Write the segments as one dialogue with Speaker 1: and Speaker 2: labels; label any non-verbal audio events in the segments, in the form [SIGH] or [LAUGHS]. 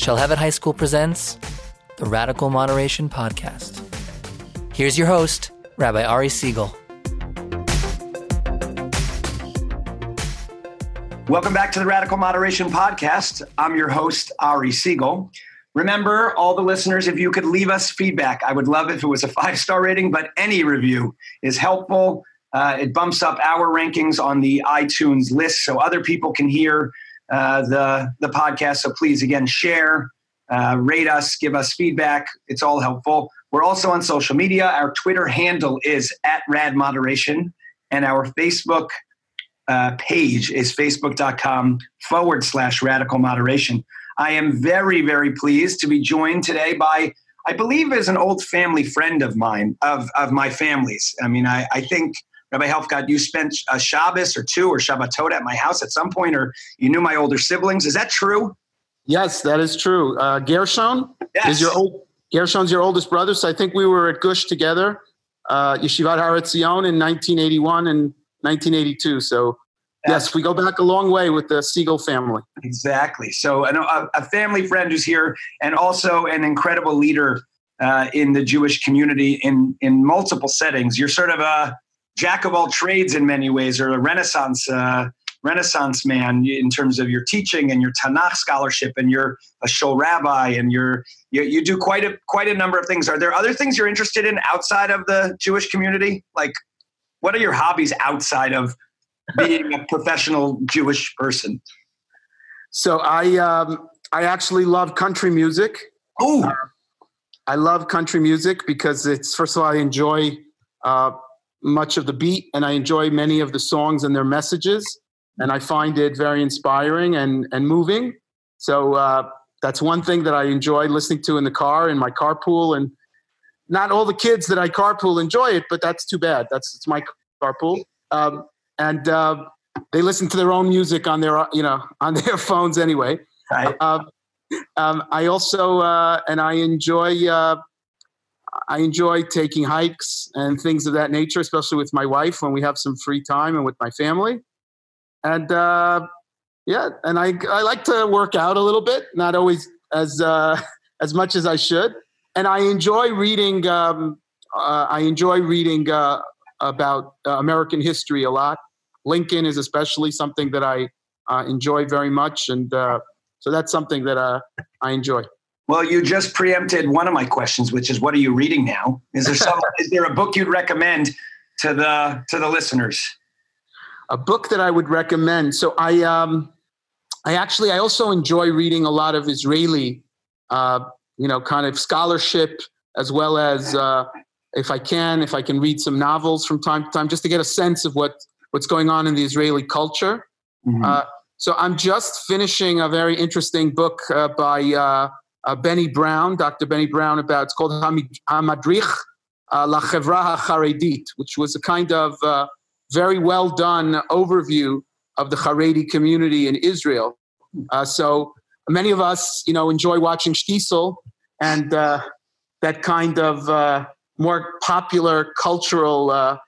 Speaker 1: Shalhevet High School presents the Radical Moderation Podcast. Here's your host, Rabbi Ari Segal.
Speaker 2: Welcome back to the Radical Moderation Podcast. I'm your host, Ari Segal. Remember, all the listeners, if you could leave us feedback, I would love if it was a five star rating, but any review is helpful. Uh, it bumps up our rankings on the iTunes list so other people can hear uh, the, the podcast. So please, again, share, uh, rate us, give us feedback. It's all helpful. We're also on social media. Our Twitter handle is at Rad Moderation, and our Facebook uh, page is facebook.com forward slash radical moderation. I am very, very pleased to be joined today by, I believe, is an old family friend of mine, of, of my family's. I mean, I, I think Rabbi Helfgot, you spent a Shabbos or two or Shabbatot at my house at some point, or you knew my older siblings. Is that true?
Speaker 3: Yes, that is true. Uh, Gershon
Speaker 2: yes.
Speaker 3: is your old Gershon's your oldest brother. So I think we were at Gush together, uh, Yeshivat Har Etzion in 1981 and 1982. So yes, we go back a long way with the Segal family.
Speaker 2: Exactly. So a, a family friend who's here, and also an incredible leader uh, in the Jewish community in in multiple settings. You're sort of a jack of all trades in many ways, or a Renaissance uh, Renaissance man in terms of your teaching and your Tanakh scholarship, and you're a shul rabbi, and you're you, you do quite a quite a number of things. Are there other things you're interested in outside of the Jewish community? Like, what are your hobbies outside of being a [LAUGHS] professional Jewish person?
Speaker 3: So I um, I actually love country music.
Speaker 2: Oh,
Speaker 3: I love country music because it's first of all I enjoy uh, much of the beat and I enjoy many of the songs and their messages, and I find it very inspiring and and moving. So uh, that's one thing that I enjoy listening to in the car in my carpool and. Not all the kids that I carpool enjoy it, but that's too bad. That's it's my carpool. Um, and uh, they listen to their own music on their you know [LAUGHS] on their phones anyway.
Speaker 2: right.
Speaker 3: Uh, um, I also uh, and I enjoy uh, I enjoy taking hikes and things of that nature, especially with my wife when we have some free time and with my family. And uh, yeah, and I I like to work out a little bit, not always as uh, [LAUGHS] as much as I should. And I enjoy reading. Um, uh, I enjoy reading uh, about uh, American history a lot. Lincoln is especially something that I uh, enjoy very much, and so that's something that I enjoy.
Speaker 2: Well, you just preempted one of my questions, which is, what are you reading now? Is there some? [LAUGHS] is there a book you'd recommend to the to the listeners?
Speaker 3: A book that I would recommend. So I, um, I actually I also enjoy reading a lot of Israeli, uh, you know, kind of scholarship as well as uh, if I can, if I can read some novels from time to time, just to get a sense of what what's going on in the Israeli culture.
Speaker 2: Mhm.
Speaker 3: Uh, so I'm just finishing a very interesting book uh, by uh, Benny Brown, Dr. Benny Brown, about it's called Hamadrich uh, La Chevra HaCharedit, which was a kind of uh, very well done overview of the Haredi community in Israel. Uh, so many of us, you know, enjoy watching Shtisel and uh, that kind of uh, more popular cultural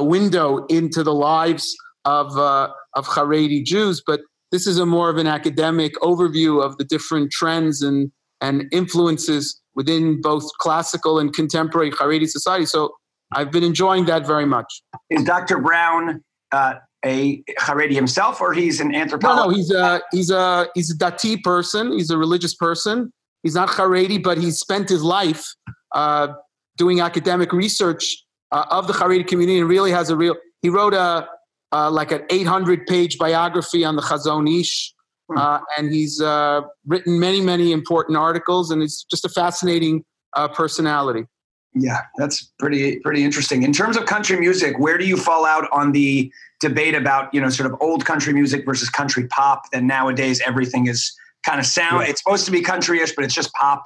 Speaker 3: window into the lives of of Haredi Jews. But this is a more of an academic overview of the different trends and and influences within both classical and contemporary Haredi society. So I've been enjoying that very much.
Speaker 2: Is Dr. Brown uh, a Haredi himself, or he's an anthropologist?
Speaker 3: no, no, he's a he's a he's a dati person. He's a religious person. He's not Haredi, but he's spent his life uh, doing academic research uh, of the Haredi community, and really has a real. He wrote a uh, like an 800 page biography on the Chazon Ish. Uh, and he's uh, written many many important articles, and he's just a fascinating uh, personality.
Speaker 2: Yeah, that's pretty pretty interesting. In terms of country music, where do you fall out on the debate about you know sort of old country music versus country pop? That nowadays everything is kind of sound.
Speaker 3: Yeah.
Speaker 2: It's supposed to be countryish, but it's just pop.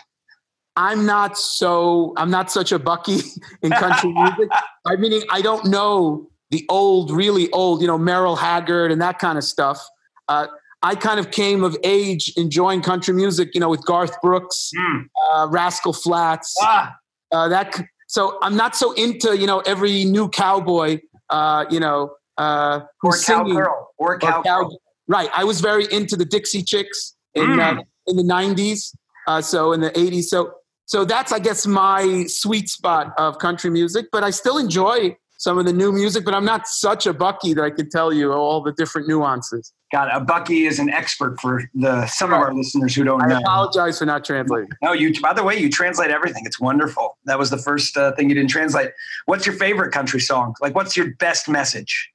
Speaker 3: I'm not so I'm not such a bucky [LAUGHS] in country [LAUGHS] music. I mean, I don't know the old, really old, you know, Merle Haggard and that kind of stuff. Uh, I kind of came of age enjoying country music, you know, with Garth Brooks,
Speaker 2: Mm.
Speaker 3: uh, Rascal Flatts,
Speaker 2: Ah,
Speaker 3: uh, that. So I'm not so into, you know, every new cowboy, uh, you know, uh,
Speaker 2: or
Speaker 3: who's singing-
Speaker 2: cowgirl, or
Speaker 3: or
Speaker 2: cowgirl.
Speaker 3: cow- Right. I was very into the Dixie Chicks in
Speaker 2: Mm.
Speaker 3: uh, in the '90s. Uh, so in the 80s. So so that's I guess my sweet spot of country music. But I still enjoy some of the new music. But I'm not such a Bucky that I can tell you all the different nuances.
Speaker 2: God, a Bucky is an expert for the some of our listeners who don't
Speaker 3: I
Speaker 2: know.
Speaker 3: I apologize for not translating.
Speaker 2: No, you. By the way, you translate everything. It's wonderful. That was the first uh, thing you didn't translate. What's your favorite country song? Like, what's your best message?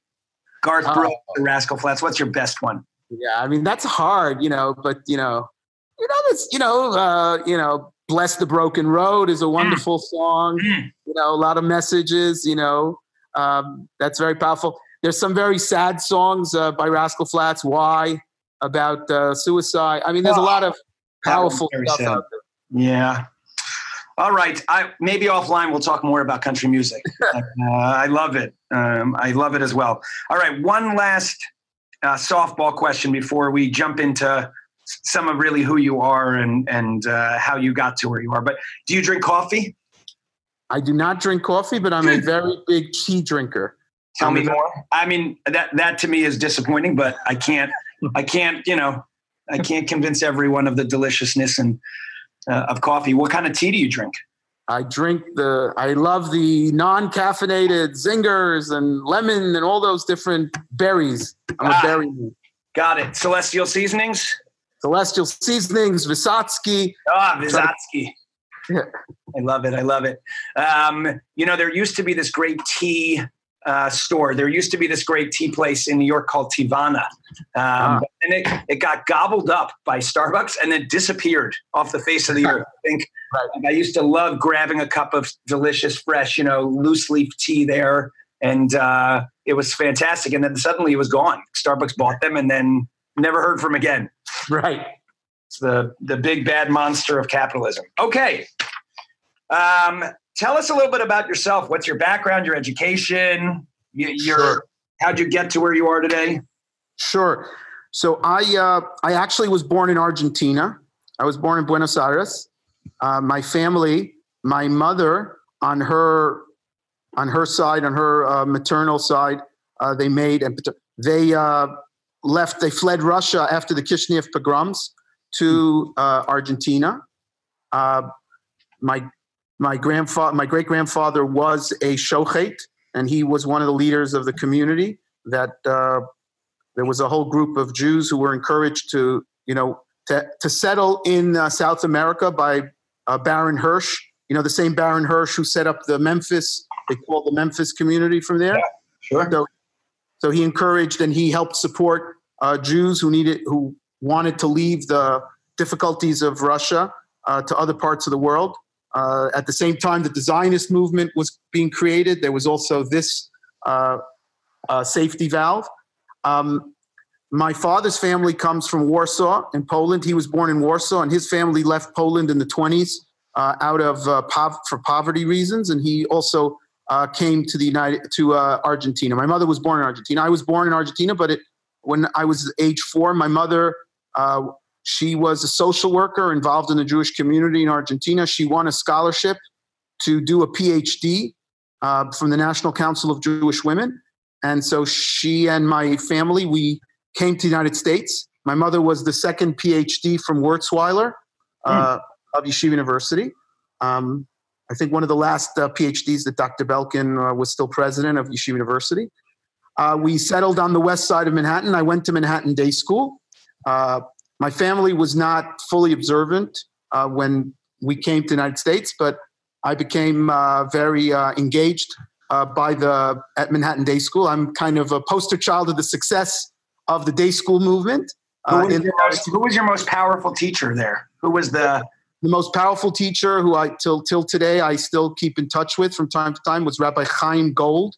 Speaker 2: Garth
Speaker 3: Oh.
Speaker 2: Brooks, the Rascal Flatts. What's your best one?
Speaker 3: Yeah, I mean that's hard, you know. But you know, you know that's you know, uh, you know, "Bless the Broken Road" is a wonderful song.
Speaker 2: Mm.
Speaker 3: You know, a lot of messages. You know, um, that's very powerful. There's some very sad songs uh, by Rascal Flatts. Why about uh, suicide? I mean, there's a lot of powerful stuff
Speaker 2: sad.
Speaker 3: out there.
Speaker 2: Yeah. All right. I maybe offline we'll talk more about country music. [LAUGHS] uh, I love it. Um, I love it as well. All right. One last uh, softball question before we jump into some of really who you are and and uh, how you got to where you are. But do you drink coffee?
Speaker 3: I do not drink coffee, but I'm a very big tea drinker.
Speaker 2: Tell me more. I mean that that to me is disappointing, but I can't I can't you know I can't convince everyone of the deliciousness and uh, of coffee. What kind of tea do you drink?
Speaker 3: I drink the. I love the non-caffeinated zingers and lemon and all those different berries. I'm
Speaker 2: Ah.
Speaker 3: a berry. man.
Speaker 2: Got it. Celestial seasonings.
Speaker 3: Celestial seasonings, Wissotzky.
Speaker 2: Ah, Wissotzky.
Speaker 3: Yeah.
Speaker 2: I love it. I love it. Um, you know, there used to be this great tea uh, store. There used to be this great tea place in New York called Teavana. Um,
Speaker 3: Ah.
Speaker 2: And it, it got gobbled up by Starbucks and then disappeared off the face of the earth. I think
Speaker 3: Right.
Speaker 2: I used to love grabbing a cup of delicious, fresh, you know, loose leaf tea there. And uh, it was fantastic. And then suddenly it was gone. Starbucks bought them and then never heard from again.
Speaker 3: Right.
Speaker 2: It's the the big bad monster of capitalism. Okay. Um, tell us a little bit about yourself. What's your background, your education, your how'd you get to where you are today?
Speaker 3: Sure. So I uh, I actually was born in Argentina. I was born in Buenos Aires. Uh, my family, my mother on her on her side, on her uh, maternal side, uh, they made and they uh, left. They fled Russia after the Kishinev pogroms to uh, Argentina. Uh, my my grandfather, my great grandfather was a shochet, and he was one of the leaders of the community that. Uh, there was a whole group of Jews who were encouraged to, you know, to, to settle in uh, South America by uh, Baron Hirsch. You know, the same Baron Hirsch who set up the Memphis, they call the Memphis community from there.
Speaker 2: Sure.
Speaker 3: So, so he encouraged and he helped support uh, Jews who needed, who wanted to leave the difficulties of Russia uh, to other parts of the world. Uh, at the same time, that the Zionist movement was being created. There was also this uh, uh, safety valve. Um, my father's family comes from Warsaw in Poland. He was born in Warsaw, and his family left Poland in the 20s uh, out of uh, pov- for poverty reasons. And he also came to the United to Argentina. My mother was born in Argentina. I was born in Argentina, but it, when I was age four, my mother she was a social worker involved in the Jewish community in Argentina. She won a scholarship to do a PhD uh, from the National Council of Jewish Women. And so she and my family, we came to the United States. My mother was the second PhD from Wurzweiler uh, of Yeshiva University. Um, I think one of the last uh, PhDs that Dr. Belkin uh, was still president of Yeshiva University. Uh, we settled on the west side of Manhattan. I went to Manhattan Day School. My family was not fully observant uh, when we came to the United States, but I became uh, very uh, engaged uh, by the at Manhattan Day School. I'm kind of a poster child of the success of the day school movement.
Speaker 2: Who
Speaker 3: Uh,
Speaker 2: was,
Speaker 3: in
Speaker 2: your most, who was your most powerful teacher there? Who was the
Speaker 3: the most powerful teacher who I till till today I still keep in touch with from time to time was Rabbi Chaim Gold,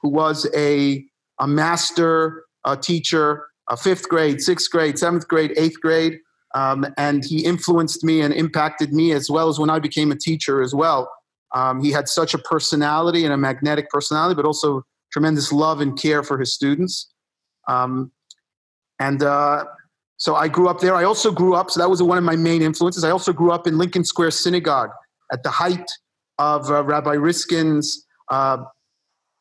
Speaker 3: who was a a master uh, teacher, uh, fifth grade, sixth grade, seventh grade, eighth grade, um, and he influenced me and impacted me as well as when I became a teacher as well. Um, he had such a personality and a magnetic personality, but also tremendous love and care for his students. Um, and uh, so I grew up there. I also grew up, so that was one of my main influences. I also grew up in Lincoln Square Synagogue at the height of uh, Rabbi Riskin's, uh,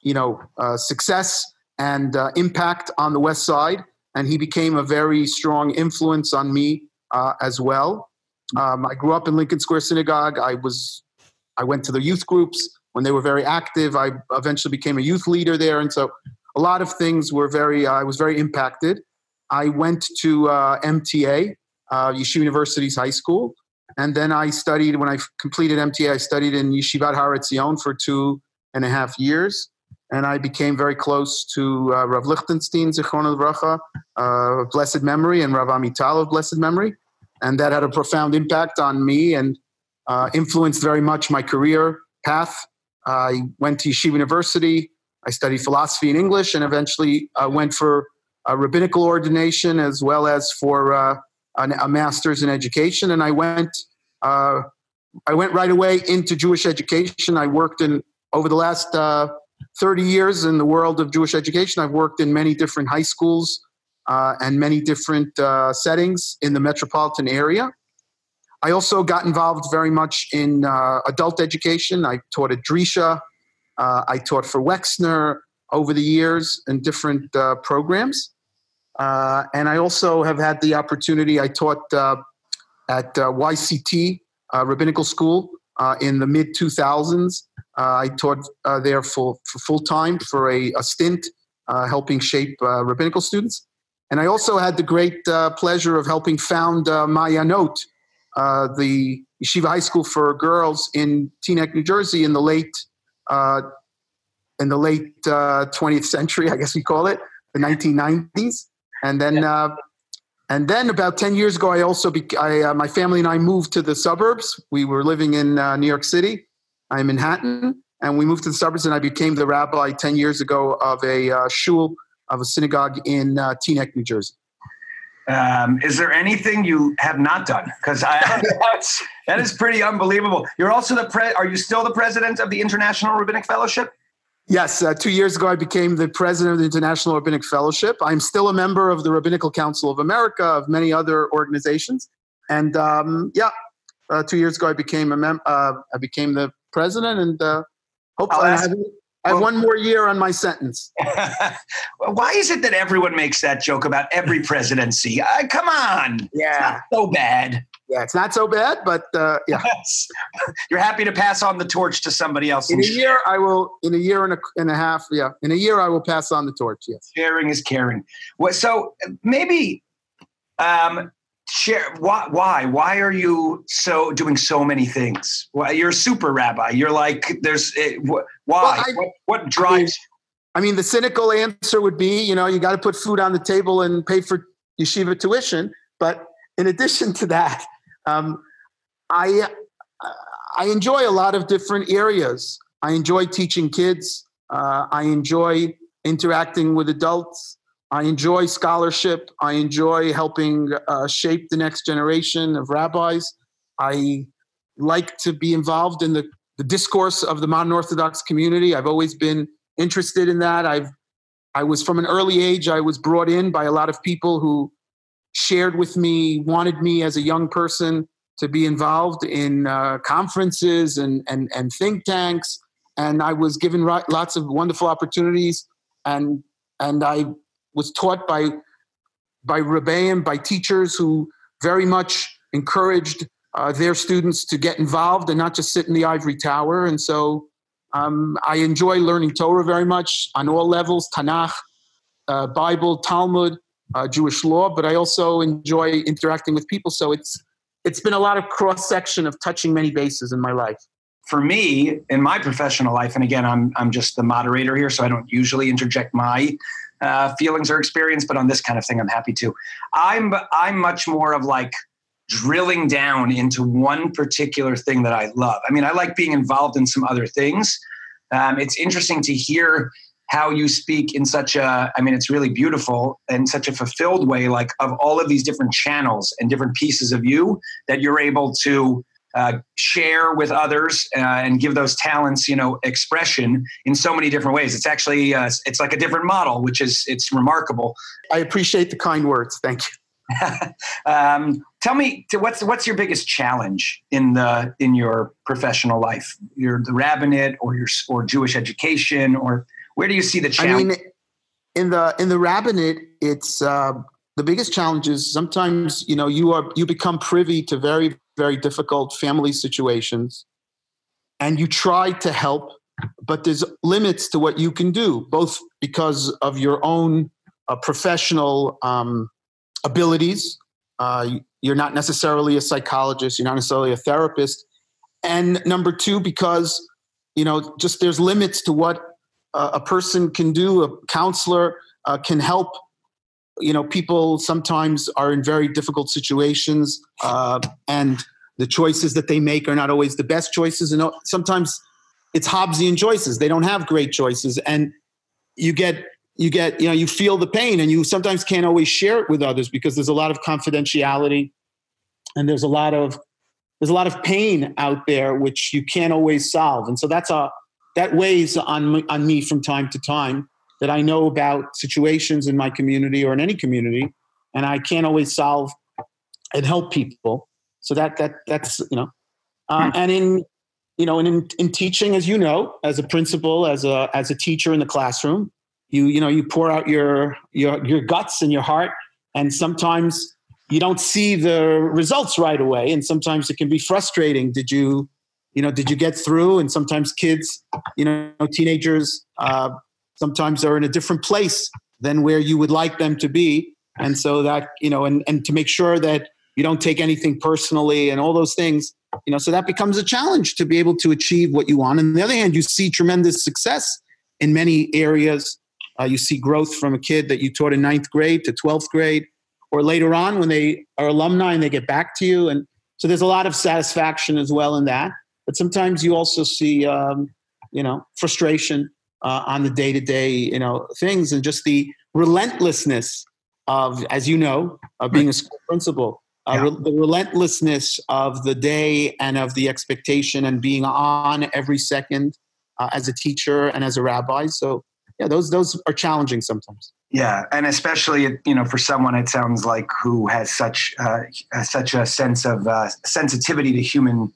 Speaker 3: you know, uh, success and uh, impact on the West Side, and he became a very strong influence on me uh, as well. Um, I grew up in Lincoln Square Synagogue. I was, I went to the youth groups when they were very active. I eventually became a youth leader there, and so a lot of things were very. Uh, I was very impacted. I went to uh, MTA, uh, Yeshiva University's high school, and then I studied. When I completed MTA, I studied in Yeshivat Har Etzion for two and a half years, and I became very close to uh, Rav Lichtenstein, Zichron Levracha, uh, blessed memory, and Rav Amital of blessed memory, and that had a profound impact on me and uh, influenced very much my career path. I went to Yeshiva University. I studied philosophy and English, and eventually uh, went for a rabbinical ordination as well as for uh, a master's in education. And I went, uh, I went right away into Jewish education. I worked in over the last 30 years in the world of Jewish education. I've worked in many different high schools uh, and many different uh, settings in the metropolitan area. I also got involved very much in uh, adult education. I taught at Drisha. Uh, I taught for Wexner over the years in different uh, programs. Uh, and I also have had the opportunity, I taught at YCT, Rabbinical School, in the mid 2000s. I taught there for, for full time for a, a stint helping shape rabbinical students. And I also had the great pleasure of helping found uh, Maayanot, uh, the yeshiva high school for girls in Teaneck, New Jersey, in the late uh, in the late uh, 20th century, I guess we call it, the 1990s. And then, uh, and then about 10 years ago, I also, be, I, uh, my family and I moved to the suburbs. We were living in uh, New York City. I'm in Manhattan. And we moved to the suburbs, and I became the rabbi 10 years ago of a uh, shul, of a synagogue in uh, Teaneck, New Jersey.
Speaker 2: Um, is there anything you have not done? Because [LAUGHS] that is pretty unbelievable. You're also the pre- Are you still the president of the International Rabbinic Fellowship?
Speaker 3: Yes, uh, two years ago, I became the president of the International Rabbinic Fellowship. I'm still a member of the Rabbinical Council of America, of many other organizations, and um, yeah, uh, two years ago, I became a mem- uh, I became the president, and uh, hopefully, I have, I have well, one more year on my sentence. [LAUGHS]
Speaker 2: Why is it that everyone makes that joke about every presidency? Uh, come on,
Speaker 3: yeah,
Speaker 2: so bad
Speaker 3: yeah, it's not so bad, but uh, yeah. [LAUGHS]
Speaker 2: You're happy to pass on the torch to somebody else.
Speaker 3: In a year, I will. In a year and a, and a half, yeah. In a year, I will pass on the torch. Yes.
Speaker 2: Sharing is caring. What? So maybe um, share why why why are you so doing so many things? Why you're a super rabbi? You're like there's it, why? Well, I, what, what, drives?
Speaker 3: I mean, the cynical answer would be, you know, you got to put food on the table and pay for yeshiva tuition. But in addition to that, um, I I enjoy a lot of different areas. I enjoy teaching kids. Uh, I enjoy interacting with adults. I enjoy scholarship. I enjoy helping uh, shape the next generation of rabbis. I like to be involved in the, the discourse of the modern Orthodox community. I've always been interested in that. I've I was from an early age. I was brought in by a lot of people who shared with me, wanted me as a young person to be involved in uh, conferences and, and, and think tanks. And I was given lots of wonderful opportunities. And, and I was taught by, by Rebbeim, by teachers who very much encouraged uh, their students to get involved and not just sit in the ivory tower. And so um, I enjoy learning Torah very much on all levels Tanakh, uh, Bible, Talmud, uh, Jewish law, but I also enjoy interacting with people. So it's it's been a lot of cross section of touching many bases in my life.
Speaker 2: For me, in my professional life, and again, I'm I'm just the moderator here, so I don't usually interject my uh, feelings or experience, but on this kind of thing, I'm happy to. I'm I'm much more of like drilling down into one particular thing that I love. I mean, I like being involved in some other things. Um, it's interesting to hear how you speak in such a i mean it's really beautiful and such a fulfilled way like of all of these different channels and different pieces of you that you're able to uh, share with others uh, and give those talents you know expression in so many different ways. It's actually uh, it's like a different model which is it's remarkable.
Speaker 3: I appreciate the kind words. Thank you. [LAUGHS]
Speaker 2: Um, tell me what's what's your biggest challenge in the in your professional life? Your the rabbinate or your or jewish education or where do you see the challenge? I mean,
Speaker 3: in the in the rabbinate, it's uh, the biggest challenge is sometimes you know you are you become privy to very very difficult family situations, and you try to help, but there's limits to what you can do, both because of your own uh, professional um, abilities. Uh, you're not necessarily a psychologist, you're not necessarily a therapist. And number two, because you know, just there's limits to what uh, a person can do. A counselor uh, can help. You know, people sometimes are in very difficult situations, uh, and the choices that they make are not always the best choices. And sometimes it's Hobbesian choices. They don't have great choices, and you get you get you know you feel the pain, and you sometimes can't always share it with others because there's a lot of confidentiality, and there's a lot of there's a lot of pain out there which you can't always solve, and so that's a that weighs on on me from time to time that I know about situations in my community or in any community, and I can't always solve and help people. So that that that's you know, uh, hmm. and in you know, and in, in teaching, as you know, as a principal, as a as a teacher in the classroom, you you know you pour out your your your guts and your heart, and sometimes you don't see the results right away and sometimes it can be frustrating did you you know did you get through and sometimes kids you know teenagers uh, sometimes they're in a different place than where you would like them to be and so that you know and, and to make sure that you don't take anything personally and all those things you know so that becomes a challenge to be able to achieve what you want and on the other hand you see tremendous success in many areas uh, you see growth from a kid that you taught in ninth grade to 12th grade or later on when they are alumni and they get back to you. And so there's a lot of satisfaction as well in that. But sometimes you also see, um, you know, frustration uh, on the day to day, you know, things and just the relentlessness of, as you know, of being a school principal. Uh, yeah. re- the relentlessness of the day and of the expectation and being on every second uh, as a teacher and as a rabbi. So yeah, those those are challenging sometimes.
Speaker 2: Yeah, and especially you know for someone it sounds like who has such uh, such a sense of uh, sensitivity to human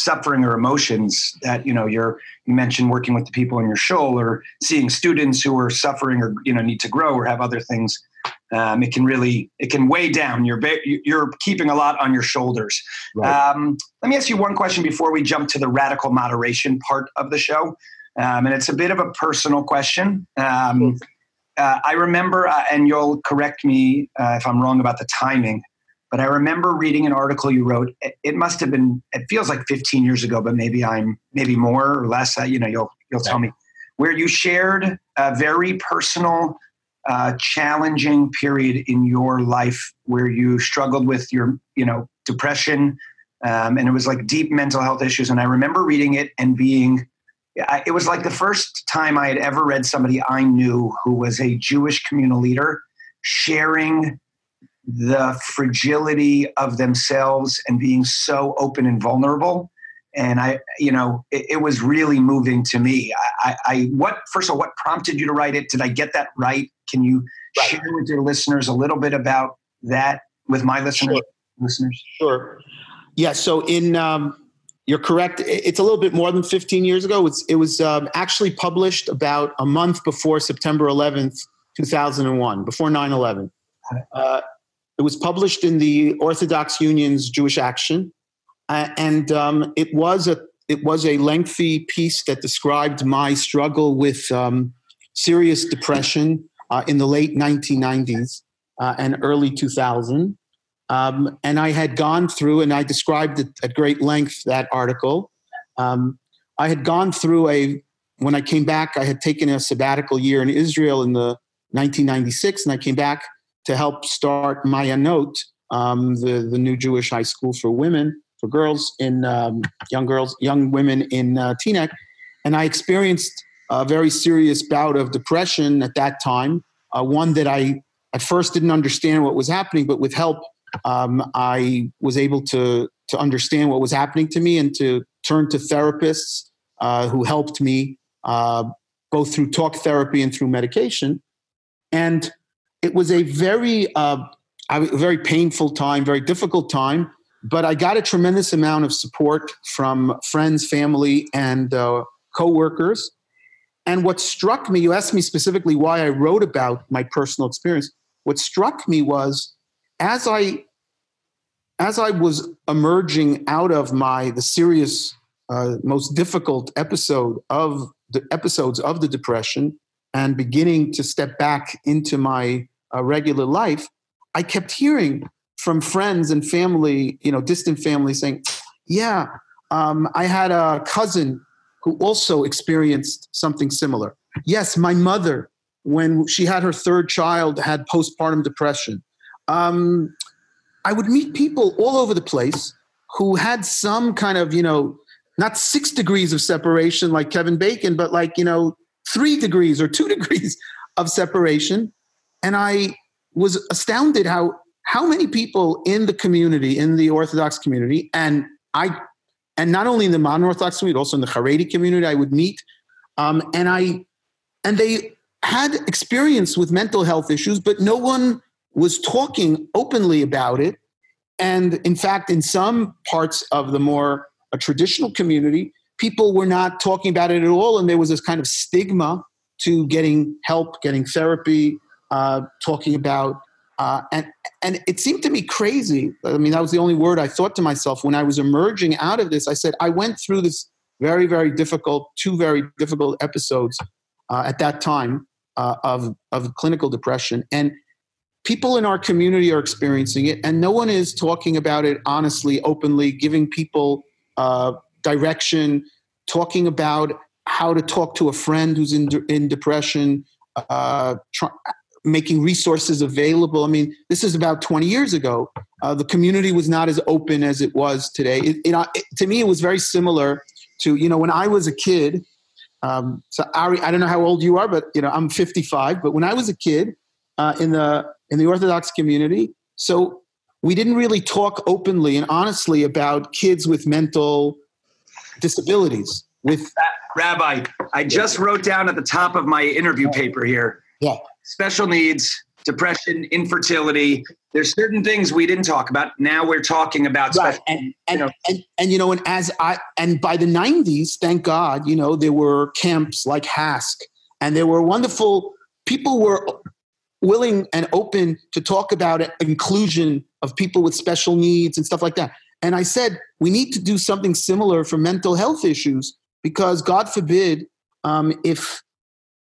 Speaker 2: suffering or emotions that you know you're you mentioned working with the people in your show or seeing students who are suffering or you know need to grow or have other things um, it can really it can weigh down you're you're keeping a lot on your shoulders. Right. um, let me ask you one question before we jump to the radical moderation part of the show. Um, and it's a bit of a personal question. Um, uh, I remember, uh, and you'll correct me uh, if I'm wrong about the timing, but I remember reading an article you wrote. It, must have been. It feels like 15 years ago, but maybe I'm maybe more or less. Uh, you know, you'll you'll tell me where you shared a very personal, uh, challenging period in your life where you struggled with your you know depression, um, and it was like deep mental health issues. And I remember reading it and being I, it was like the first time I had ever read somebody I knew who was a Jewish communal leader sharing the fragility of themselves and being so open and vulnerable. And I, you know, it, it was really moving to me. I, I, what first of all, what prompted you to write it? Did I get that right? Can you right. share with your listeners a little bit about that with my listeners? Sure. Listeners,
Speaker 3: sure. Yeah. So in um, you're correct. It's a little bit more than 15 years ago. It's, it was um, actually published about a month before September 11th, 2001, before 9 11. Uh, it was published in the Orthodox Union's Jewish Action. Uh, and um, it, was a, it was a lengthy piece that described my struggle with um, serious depression uh, in the late 1990s uh, and early 2000. Um, and I had gone through, and I described at great length that article. Um, I had gone through a, when I came back, I had taken a sabbatical year in Israel in the 1996, and I came back to help start Maayanot, um, the, the new Jewish high school for women, for girls in um, young girls, young women in uh, Teaneck. And I experienced a very serious bout of depression at that time, uh, one that I at first didn't understand what was happening, but with help um, I was able to to understand what was happening to me and to turn to therapists uh, who helped me uh, both through talk therapy and through medication. And it was a very uh, a very painful time, very difficult time. But I got a tremendous amount of support from friends, family, and uh, coworkers. And what struck me, you asked me specifically why I wrote about my personal experience. What struck me was as I as I was emerging out of my the serious, uh, most difficult episode of the episodes of the depression and beginning to step back into my uh, regular life, I kept hearing from friends and family, you know, distant family saying, "Yeah, um, I had a cousin who also experienced something similar. Yes, my mother, when she had her third child, had postpartum depression. Um, I would meet people all over the place who had some kind of, you know, not six degrees of separation like Kevin Bacon, but like, you know, three degrees or two [LAUGHS] degrees of separation. And I was astounded how how many people in the community, in the Orthodox community, and I and not only in the modern Orthodox community, also in the Haredi community, I would meet, um, and I, and they had experience with mental health issues, but no one was talking openly about it. And in fact, in some parts of the more a traditional community, people were not talking about it at all, and there was this kind of stigma to getting help, getting therapy, uh, talking about uh, and and it seemed to me crazy. I mean, that was the only word I thought to myself when I was emerging out of this. I said, I went through this very, very difficult, two very difficult episodes uh, at that time uh, of of clinical depression, and people in our community are experiencing it, and no one is talking about it honestly, openly, giving people uh, direction, talking about how to talk to a friend who's in in depression. Uh, try, making resources available. I mean, this is about 20 years ago. Uh, the community was not as open as it was today. It, it, it, to me, it was very similar to, you know, when I was a kid. Um, so Ari, I don't know how old you are, but you know, I'm 55. But when I was a kid uh, in the in the Orthodox community, so we didn't really talk openly and honestly about kids with mental disabilities. With
Speaker 2: Rabbi, I just wrote down at the top of my interview paper here.
Speaker 3: Yeah
Speaker 2: special needs, depression, infertility. There's certain things we didn't talk about. Now we're talking about
Speaker 3: right. Special, and, and, you know. and and you know, and as I and by the 90s, thank God, you know, there were camps like HASC, and there were wonderful people were willing and open to talk about inclusion of people with special needs and stuff like that. And I said, we need to do something similar for mental health issues because God forbid um, if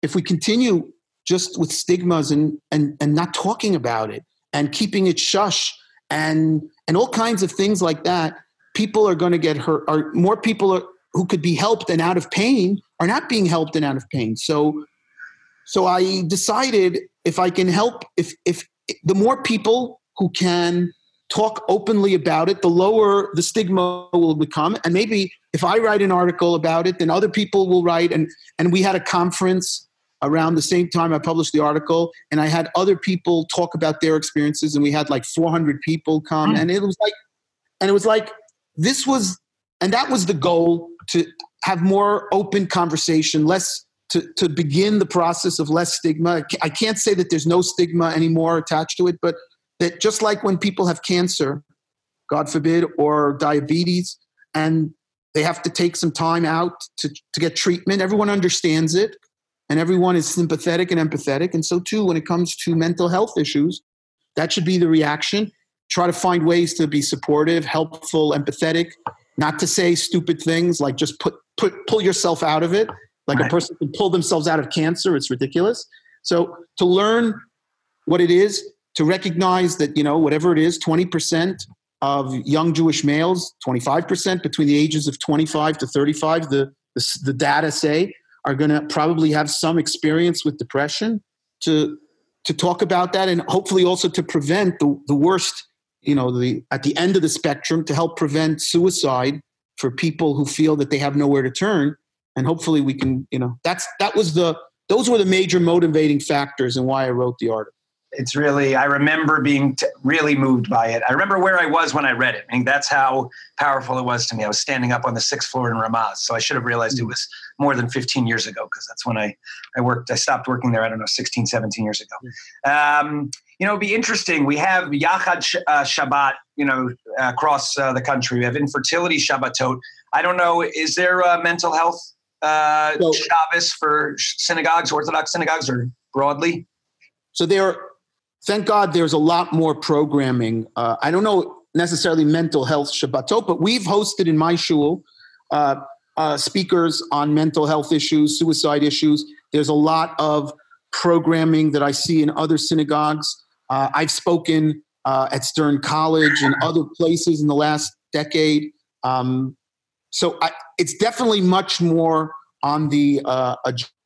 Speaker 3: if we continue just with stigmas and and and not talking about it and keeping it shush and and all kinds of things like that people are going to get hurt or more people are, who could be helped and out of pain are not being helped and out of pain. So so i decided if i can help if if the more people who can talk openly about it the lower the stigma will become. And maybe if i write an article about it then other people will write. And and we had a conference around the same time I published the article, and I had other people talk about their experiences, and we had like 400 people come, mm. and it was like, and it was like this was, and that was the goal to have more open conversation, less to to begin the process of less stigma. I can't say that there's no stigma anymore attached to it, but that just like when people have cancer, God forbid, or diabetes, and they have to take some time out to, to get treatment. Everyone understands it and everyone is sympathetic and empathetic. And so, too, when it comes to mental health issues, that should be the reaction. Try to find ways to be supportive, helpful, empathetic, not to say stupid things like just put, put pull yourself out of it. Like right. a person can pull themselves out of cancer, it's ridiculous. So, to learn what it is, to recognize that, you know, whatever it is, 20% of young Jewish males, 25% between the ages of 25 to 35, the, the, the data say, are going to probably have some experience with depression to to talk about that and hopefully also to prevent the, the worst you know the at the end of the spectrum to help prevent suicide for people who feel that they have nowhere to turn. And hopefully we can you know that's that was the those were the major motivating factors and why i wrote the article
Speaker 2: it's really i remember being t- really moved by it. I remember where i was when i read it. I mean, that's how powerful it was to me. I was standing up on the sixth floor in ramaz so i should have realized it mm. was more than 15 years ago because that's when I, I worked i stopped working there i don't know 16 17 years ago. Um, you know it'd be interesting. We have yachad Sh- uh, shabbat you know across uh, the country. We have infertility shabbatot. I don't know is there a mental health uh, so, Shabbos for synagogues orthodox synagogues or broadly?
Speaker 3: So there thank God there's a lot more programming. Uh, I don't know necessarily mental health Shabbatot, but we've hosted in my shul uh, uh, speakers on mental health issues, suicide issues. There's a lot of programming that I see in other synagogues. Uh, I've spoken uh, at Stern College and other places in the last decade. Um, so I, it's definitely much more on the uh,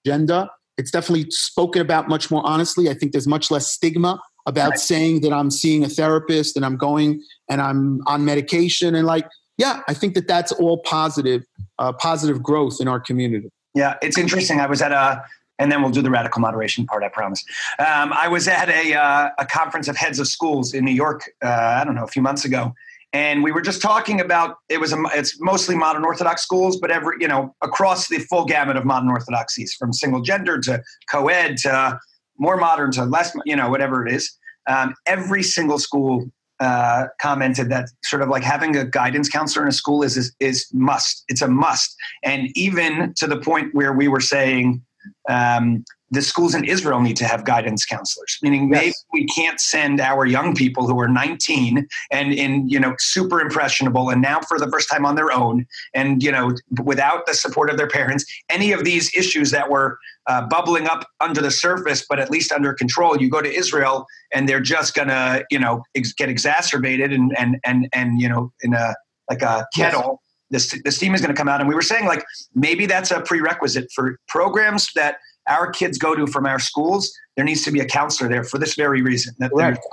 Speaker 3: agenda. It's definitely spoken about much more honestly. I think there's much less stigma about right. saying that I'm seeing a therapist and I'm going and I'm on medication and like, yeah, I think that that's all positive, uh, positive growth in our community.
Speaker 2: Yeah, it's interesting. I was at a, and then we'll do the radical moderation part. I promise. Um, I was at a uh, a conference of heads of schools in New York. Uh, I don't know a few months ago, and we were just talking about it was a, it's mostly modern Orthodox schools, but every you know across the full gamut of modern Orthodoxies, from single gender to co-ed to more modern to less, you know, whatever it is. Um, every single school uh, commented that sort of like having a guidance counselor in a school is, is, is must. It's a must, and even to the point where we were saying um, the schools in Israel need to have guidance counselors, meaning yes. maybe we can't send our young people who are 19 and in, you know, super impressionable and now for the first time on their own and, you know, without the support of their parents, any of these issues that were uh, bubbling up under the surface, but at least under control. You go to Israel and they're just gonna, you know, ex- get exacerbated and, and, and, and, you know, in a, like a kettle. Yes. Steam is going to come out. And we were saying, like, maybe that's a prerequisite for programs that our kids go to from our schools, there needs to be a counselor there for this very reason.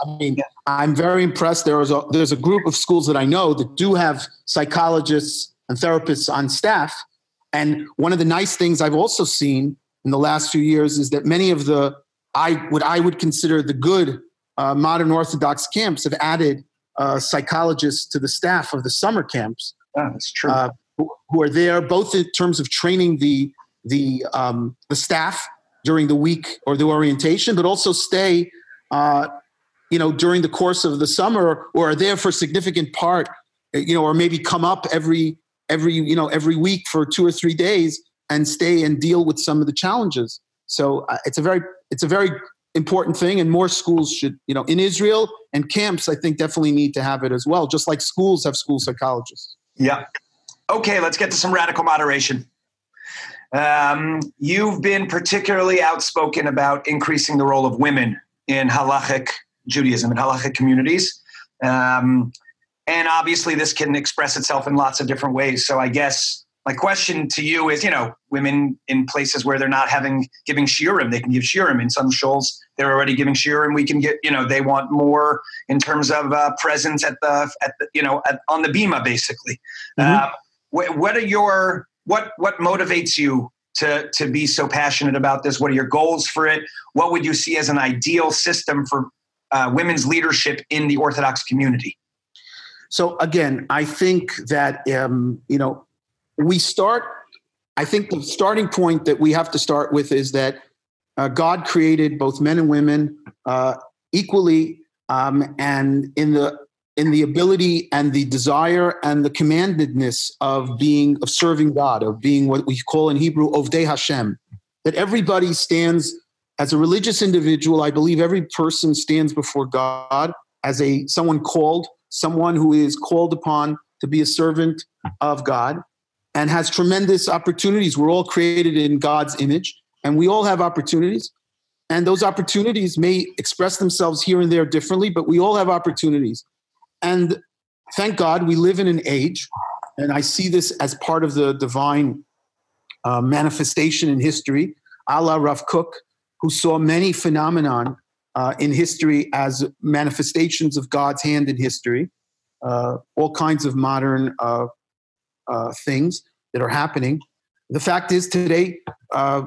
Speaker 3: I mean, yeah. I'm very impressed. There is a there's a group of schools that I know that do have psychologists and therapists on staff. And one of the nice things I've also seen in the last few years is that many of the I what I would consider the good uh, modern Orthodox camps have added uh, psychologists to the staff of the summer camps.
Speaker 2: Oh, that's true. Uh,
Speaker 3: who are there both in terms of training the the um, the staff during the week or the orientation, but also stay, uh, you know, during the course of the summer or are there for a significant part, you know, or maybe come up every every you know every week for two or three days and stay and deal with some of the challenges. So uh, it's a very it's a very important thing, and more schools should you know in Israel and camps. I think definitely need to have it as well, just like schools have school psychologists.
Speaker 2: Yeah. Okay, let's get to some radical moderation. Um, you've been particularly outspoken about increasing the role of women in halachic Judaism and halachic communities. Um, and obviously, this can express itself in lots of different ways. So, I guess my question to you is you know, women in places where they're not having giving shiurim, they can give shiurim. In some shuls, they're already giving shiurim. We can get, you know, they want more in terms of uh, presence at the, at the, you know, at, on the bima, basically. Mm-hmm. Uh, what, what are your what what motivates you to to be so passionate about this? What are your goals for it? What would you see as an ideal system for uh, women's leadership in the Orthodox community?
Speaker 3: So again, I think that um, you know we start. I think the starting point that we have to start with is that uh, God created both men and women uh, equally, um, and in the in the ability and the desire and the commandedness of being of serving God, of being what we call in Hebrew Ovdei Hashem. That everybody stands as a religious individual. I believe every person stands before God as a someone called, someone who is called upon to be a servant of God and has tremendous opportunities. We're all created in God's image, and we all have opportunities. And those opportunities may express themselves here and there differently, but we all have opportunities. And thank God we live in an age, and I see this as part of the divine uh, manifestation in history, a la Rav Kook, who saw many phenomenon uh, in history as manifestations of God's hand in history, uh, all kinds of modern uh, uh, things that are happening. The fact is, today, uh,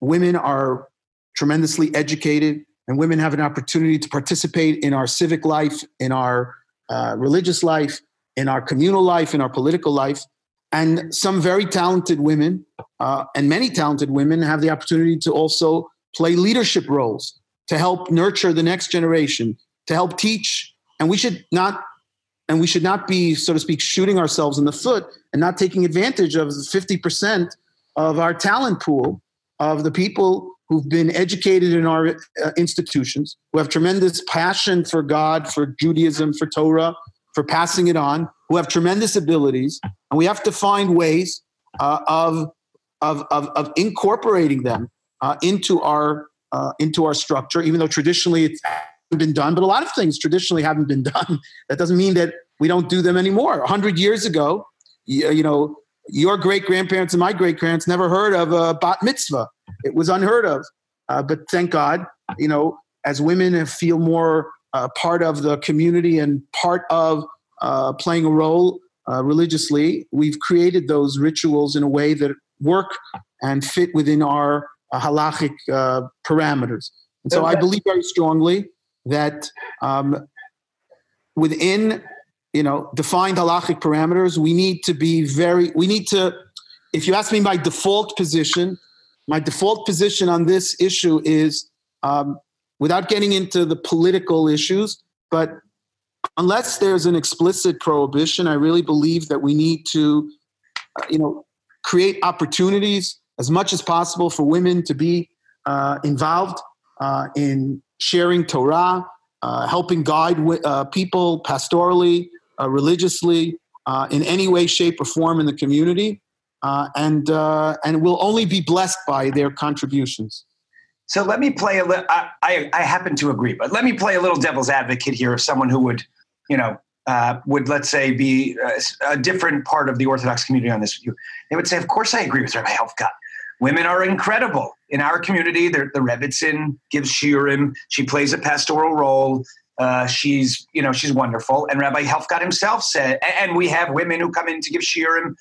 Speaker 3: women are tremendously educated, and women have an opportunity to participate in our civic life, in our uh, religious life, in our communal life, in our political life. And some very talented women, uh, and many talented women, have the opportunity to also play leadership roles to help nurture the next generation, to help teach. And we should not and we should not be, so to speak, shooting ourselves in the foot and not taking advantage of 50% of our talent pool of the people who've been educated in our uh, institutions, who have tremendous passion for God, for Judaism, for Torah, for passing it on, who have tremendous abilities, and we have to find ways uh, of, of, of, of, incorporating them uh, into our uh, into our structure. Even though traditionally it's been done, but a lot of things traditionally haven't been [LAUGHS] done. That doesn't mean that we don't do them anymore. A hundred years ago, you, you know, your great grandparents and my great grandparents never heard of a bat mitzvah. It was unheard of. Uh, but thank God, you know, as women feel more uh, part of the community and part of uh, playing a role uh, religiously, we've created those rituals in a way that work and fit within our uh, halachic uh, parameters. And so I believe very strongly that um, within you know defined halachic parameters, we need to be very. We need to. If you ask me my default position, my default position on this issue is um, without getting into the political issues, but unless there's an explicit prohibition, I really believe that we need to, uh, you know, create opportunities as much as possible for women to be uh, involved uh, in sharing Torah, uh, helping guide uh, people pastorally, religiously, in any way, shape, or form in the community uh, and uh, and will only be blessed by their contributions.
Speaker 2: So let me play a little. I, I happen to agree, but let me play a little devil's advocate here of someone who would, you know, uh, would let's say be a, uh, a, different part of the Orthodox community on this view. They would say, "Of course, I agree with Rabbi Helfgot. Women are incredible in our community. The Rebbitzin gives shiurim. She plays a pastoral role. Uh, she's, you know, she's wonderful. And Rabbi Helfgot himself said, and we have women who come in to give shiurim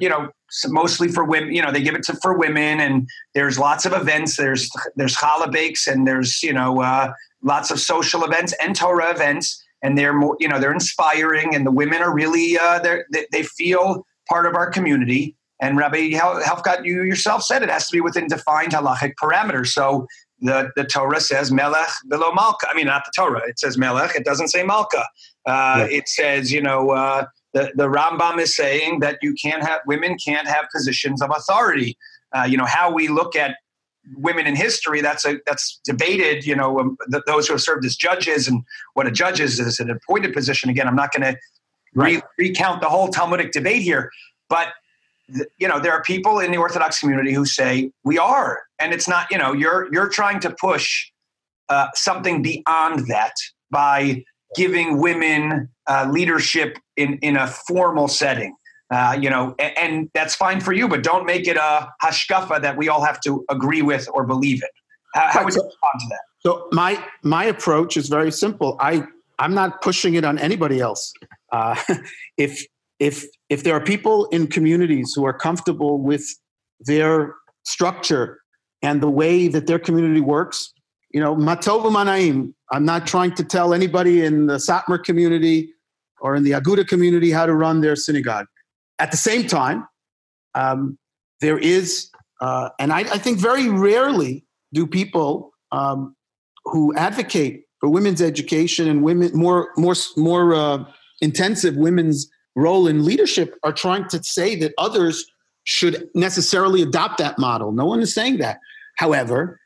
Speaker 2: you know, mostly for women. You know, they give it to for women, and there's lots of events. There's there's challah bakes, and there's you know uh, lots of social events and Torah events, and they're more you know they're inspiring, and the women are really uh, they they feel part of our community. And Rabbi Helfgot, you yourself said it has to be within defined halachic parameters. So the, the Torah says melech velo malka. I mean, not the Torah. It says melech. It doesn't say malka. Uh, yeah. It says, you know, uh, the, the Rambam is saying that you can't have women can't have positions of authority. Uh, you know how we look at women in history. That's a that's debated. You know um, those who have served as judges and what a judge is is an appointed position. Again, I'm not going to re- recount the whole Talmudic debate here, but you know there are people in the Orthodox community who say we are, and it's not. You know you're you're trying to push uh, something beyond that by giving women uh, leadership in, in a formal setting. Uh, you know, and, and, that's fine for you, but don't make it a hashkafa that we all have to agree with or believe in. How, how would you respond to that?
Speaker 3: So my my approach is very simple. I I'm not pushing it on anybody else. Uh, [LAUGHS] if if if there are people in communities who are comfortable with their structure and the way that their community works, you know, matova manaim. I'm not trying to tell anybody in the Satmar community or in the Aguda community how to run their synagogue. At the same time, um, there is, uh, and I, I, think very rarely do people um, who advocate for women's education and women more more more uh, intensive women's role in leadership are trying to say that others should necessarily adopt that model. No one is saying that. However,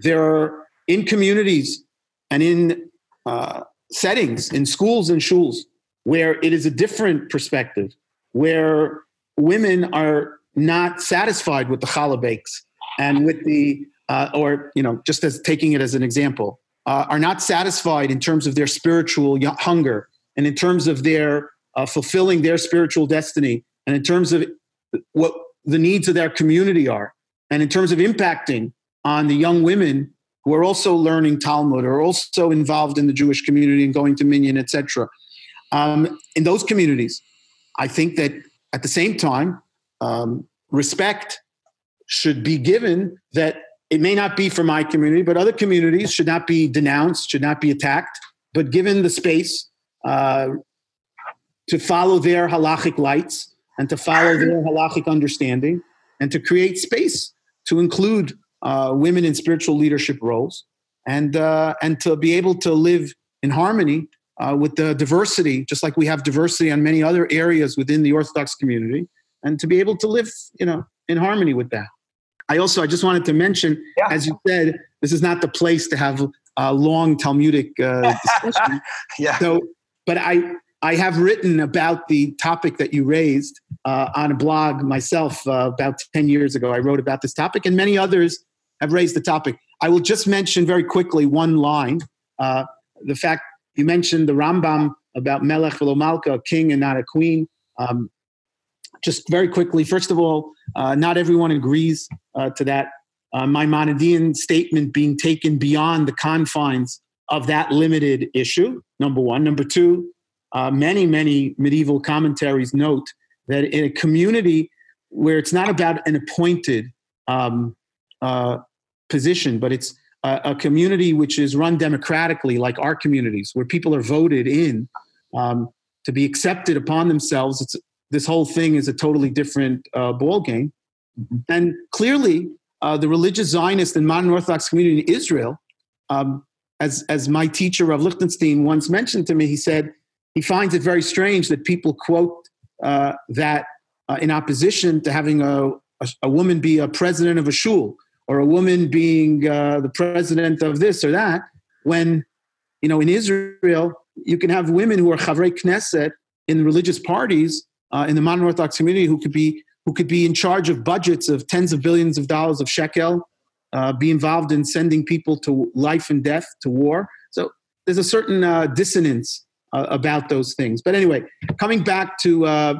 Speaker 3: there are in communities and in uh, settings, in schools and shuls, where it is a different perspective, where women are not satisfied with the challah and with the, uh, or, you know, just as taking it as an example, uh, are not satisfied in terms of their spiritual hunger and in terms of their uh, fulfilling their spiritual destiny and in terms of what the needs of their community are and in terms of impacting on the young women who are also learning Talmud, are also involved in the Jewish community and going to Minyan, etc. Um, in those communities, I think that at the same time, um, respect should be given that it may not be for my community, but other communities should not be denounced, should not be attacked, but given the space uh, to follow their halachic lights and to follow their halachic understanding and to create space to include uh, women in spiritual leadership roles, and uh, and to be able to live in harmony uh, with the diversity, just like we have diversity on many other areas within the Orthodox community, and to be able to live, you know, in harmony with that. I also I just wanted to mention, yeah. as you said, this is not the place to have a long Talmudic uh, discussion. [LAUGHS]
Speaker 2: yeah.
Speaker 3: So, but I I have written about the topic that you raised uh, on a blog myself uh, about 10 years ago. I wrote about this topic, and many others have raised the topic. I will just mention very quickly one line. Uh, the fact you mentioned the Rambam about Melech velo Malka, a king and not a queen. Um, just very quickly, first of all, uh, not everyone agrees uh, to that. Uh, Maimonidean statement being taken beyond the confines of that limited issue, number one. Number two, uh, many, many medieval commentaries note that in a community where it's not about an appointed um, uh, position, but it's a, a, community which is run democratically, like our communities, where people are voted in um, to be accepted upon themselves. It's, this whole thing is a totally different uh, ball game. Mm-hmm. And clearly, uh, the religious Zionist and modern Orthodox community in Israel, um, as, as my teacher Rav Lichtenstein once mentioned to me, he said, he finds it very strange that people quote uh, that uh, in opposition to having a, a, a, woman be a president of a shul or a woman being uh, the president of this or that, when you know in Israel you can have women who are chavrei knesset in religious parties uh, in the modern Orthodox community who could be who could be in charge of budgets of tens of billions of dollars of shekel, uh, be involved in sending people to life and death to war. So there's a certain uh, dissonance uh, about those things. But anyway, coming back to uh,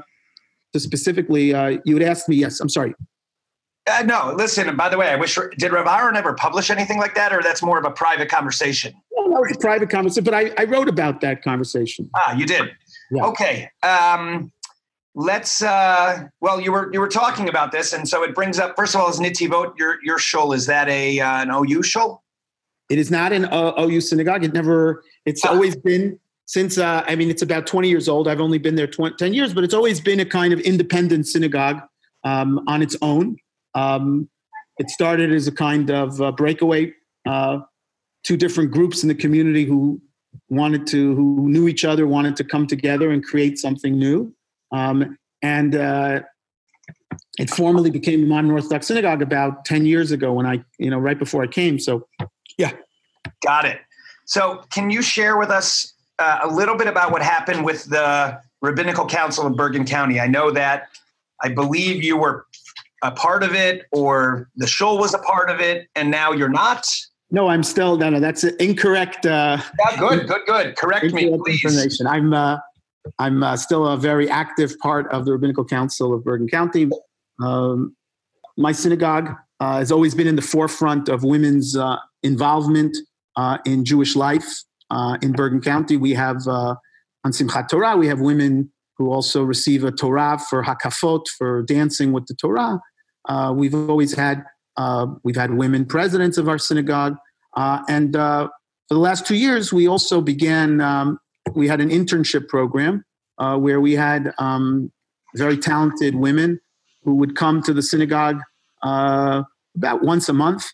Speaker 3: to specifically, uh, you would ask me. Yes, I'm sorry.
Speaker 2: Uh, no, listen. By the way, I wish did Rav Aaron ever publish anything like that, or that's more of a private conversation?
Speaker 3: Well, no, it's a private conversation, but I, I wrote about that conversation.
Speaker 2: Ah, you did. Yeah. Okay. Um, let's. Uh, well, you were you were talking about this, and so it brings up. First of all, is Netivot your your shul? Is that a uh, an OU shul?
Speaker 3: It is not an OU synagogue. It never. It's ah. always been since uh, I mean it's about 20 years old. I've only been there 20, 10 years, but it's always been a kind of independent synagogue um, on its own. Um, it started as a kind of uh, breakaway. Uh, two different groups in the community who wanted to, who knew each other, wanted to come together and create something new. Um, and uh, it formally became modern Orthodox synagogue about 10 years ago when I, you know, right before I came. So, yeah.
Speaker 2: Got it. So, can you share with us uh, a little bit about what happened with the Rabbinical Council of Bergen County. I know that I believe you were a part of it, or the show was a part of it, and now you're not.
Speaker 3: No, I'm still no, no. That's incorrect. Uh,
Speaker 2: yeah, good, good, good. Correct me, please. Information.
Speaker 3: I'm uh, I'm uh, still a very active part of the Rabbinical Council of Bergen County. Um, my synagogue uh, has always been in the forefront of women's uh, involvement uh, in Jewish life uh, in Bergen County. We have uh, on Simchat Torah, we have women who also receive a Torah for hakafot, for dancing with the Torah. Uh, we've always had uh, we've had women presidents of our synagogue, uh, and uh, for the last two years, we also began. Um, we had an internship program where we had um, very talented women who would come to the synagogue about once a month.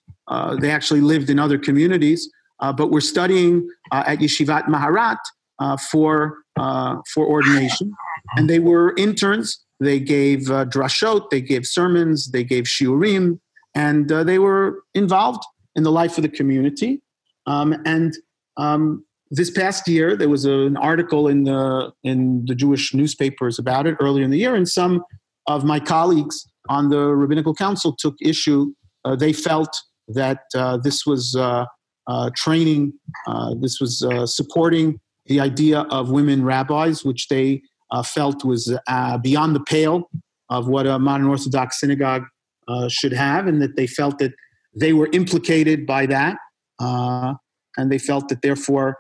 Speaker 3: they actually lived in other communities, uh, but we're studying uh, at Yeshivat Maharat uh, for, for ordination. And they were interns. They gave drashot, they gave sermons, they gave shiurim, and they were involved in the life of the community. Um, and um, this past year, there was a, an article in the in the Jewish newspapers about it earlier in the year, and some of my colleagues on the rabbinical council took issue. Uh, they felt that uh, this was uh, uh, training. Uh, this was uh, supporting the idea of women rabbis, which they uh, Uh, felt was uh, beyond the pale of what a modern Orthodox synagogue uh, should have, and that they felt that they were implicated by that, uh, and they felt that therefore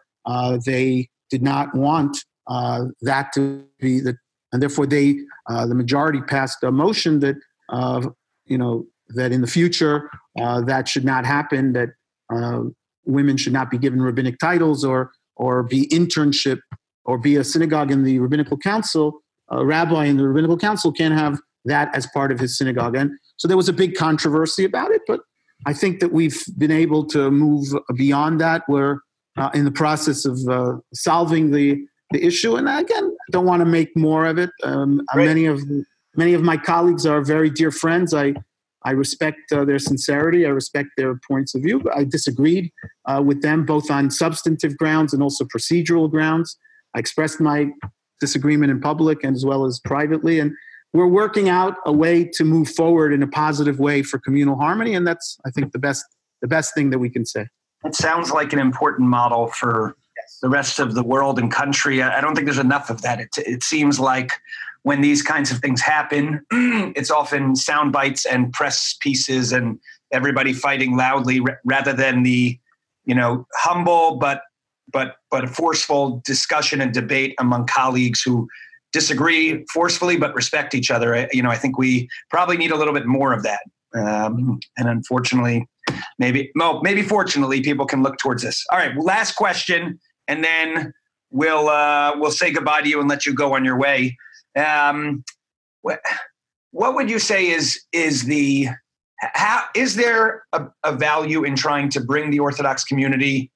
Speaker 3: they did not want that to be the, and therefore they, the majority passed a motion that you know that in the future uh, that should not happen. That uh, women should not be given rabbinic titles or or be internship or be a synagogue in the rabbinical council. A rabbi in the rabbinical council can't have that as part of his synagogue. And so there was a big controversy about it, but I think that we've been able to move beyond that. We're uh, in the process of uh, solving the, the issue. And again, I don't want to make more of it. Um, many of many of my colleagues are very dear friends. I I respect uh, their sincerity. I respect their points of view. I disagreed uh, with them both on substantive grounds and also procedural grounds. I expressed my disagreement in public and as well as privately. And we're working out a way to move forward in a positive way for communal harmony. And that's, I think, the best the best thing that we can say.
Speaker 2: It sounds like an important model for the rest of the world and country. I don't think there's enough of that. It, it seems like when these kinds of things happen, [CLEARS THROAT] it's often sound bites and press pieces and everybody fighting loudly rather than the, you know, humble but but but a forceful discussion and debate among colleagues who disagree forcefully but respect each other. You know, I think we probably need a little bit more of that. Um, and unfortunately, maybe well, maybe fortunately, people can look towards this. All right, last question, and then we'll uh, we'll say goodbye to you and let you go on your way. Um, what what would you say is is the how is there a, a value in trying to bring the Orthodox community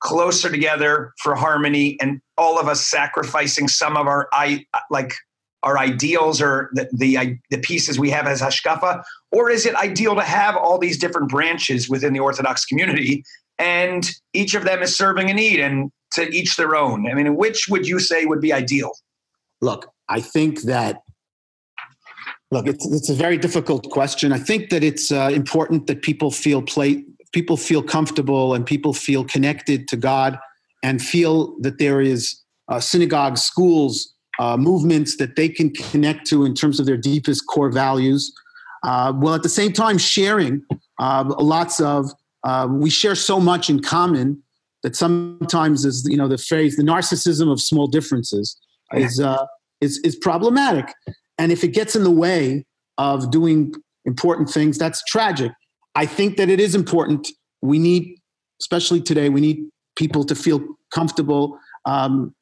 Speaker 2: closer together for harmony and all of us sacrificing some of our i like our ideals or the, the, the pieces we have as hashkafa? Or is it ideal to have all these different branches within the orthodox community and each of them is serving a need and to each their own? I mean which would you say would be ideal?
Speaker 3: Look i think that look it's, it's a very difficult question. I think that it's uh, important that people feel play people feel comfortable and people feel connected to god and feel that there is uh, synagogues schools uh, movements that they can connect to in terms of their deepest core values. Uh, while at the same time sharing uh, lots of, uh, we share so much in common that sometimes is you know the phrase the narcissism of small differences is uh, is is problematic, and if it gets in the way of doing important things, that's tragic. I think that it is important. We need, especially today, we need people to feel comfortable. Um,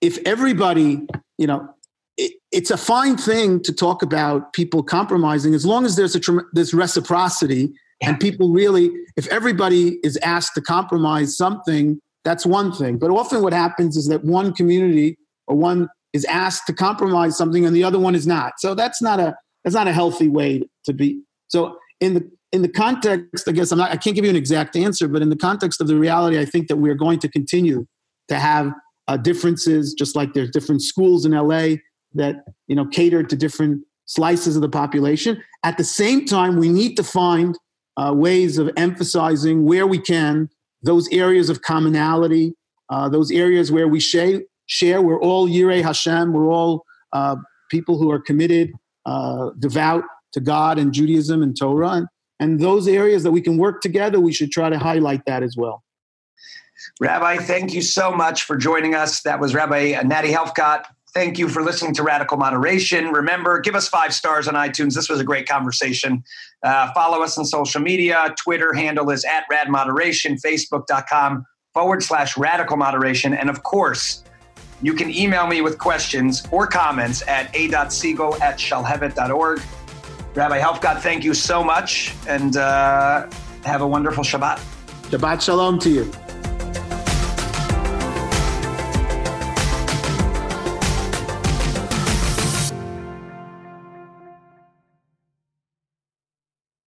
Speaker 3: if everybody you know, it, it's a fine thing to talk about people compromising as long as there's a there's reciprocity yeah. and people really, if everybody is asked to compromise something, that's one thing. But often what happens is that one community or one is asked to compromise something and the other one is not. So that's not a that's not a healthy way to be. So in the in the context, I guess I'm not, I can't give you an exact answer, but in the context of the reality, I think that we're going to continue to have uh, differences, just like there's different schools in LA that you know cater to different slices of the population. At the same time, we need to find uh, ways of emphasizing where we can those areas of commonality, uh, those areas where we share. Share. We're all Yirei Hashem. We're all uh, people who are committed, uh, devout to God and Judaism and Torah, and, and those areas that we can work together. We should try to highlight that as well.
Speaker 2: Rabbi, thank you so much for joining us. That was Rabbi Nati Helfgot. Thank you for listening to Radical Moderation. Remember, give us five stars on iTunes. This was a great conversation. Uh, follow us on social media. Twitter handle is at Rad Moderation, Facebook.com forward slash Radical Moderation. And of course, you can email me with questions or comments at a.segal at shalhevet.org. Rabbi Helfgot, thank you so much and uh, have a wonderful Shabbat.
Speaker 3: Shabbat Shalom to you.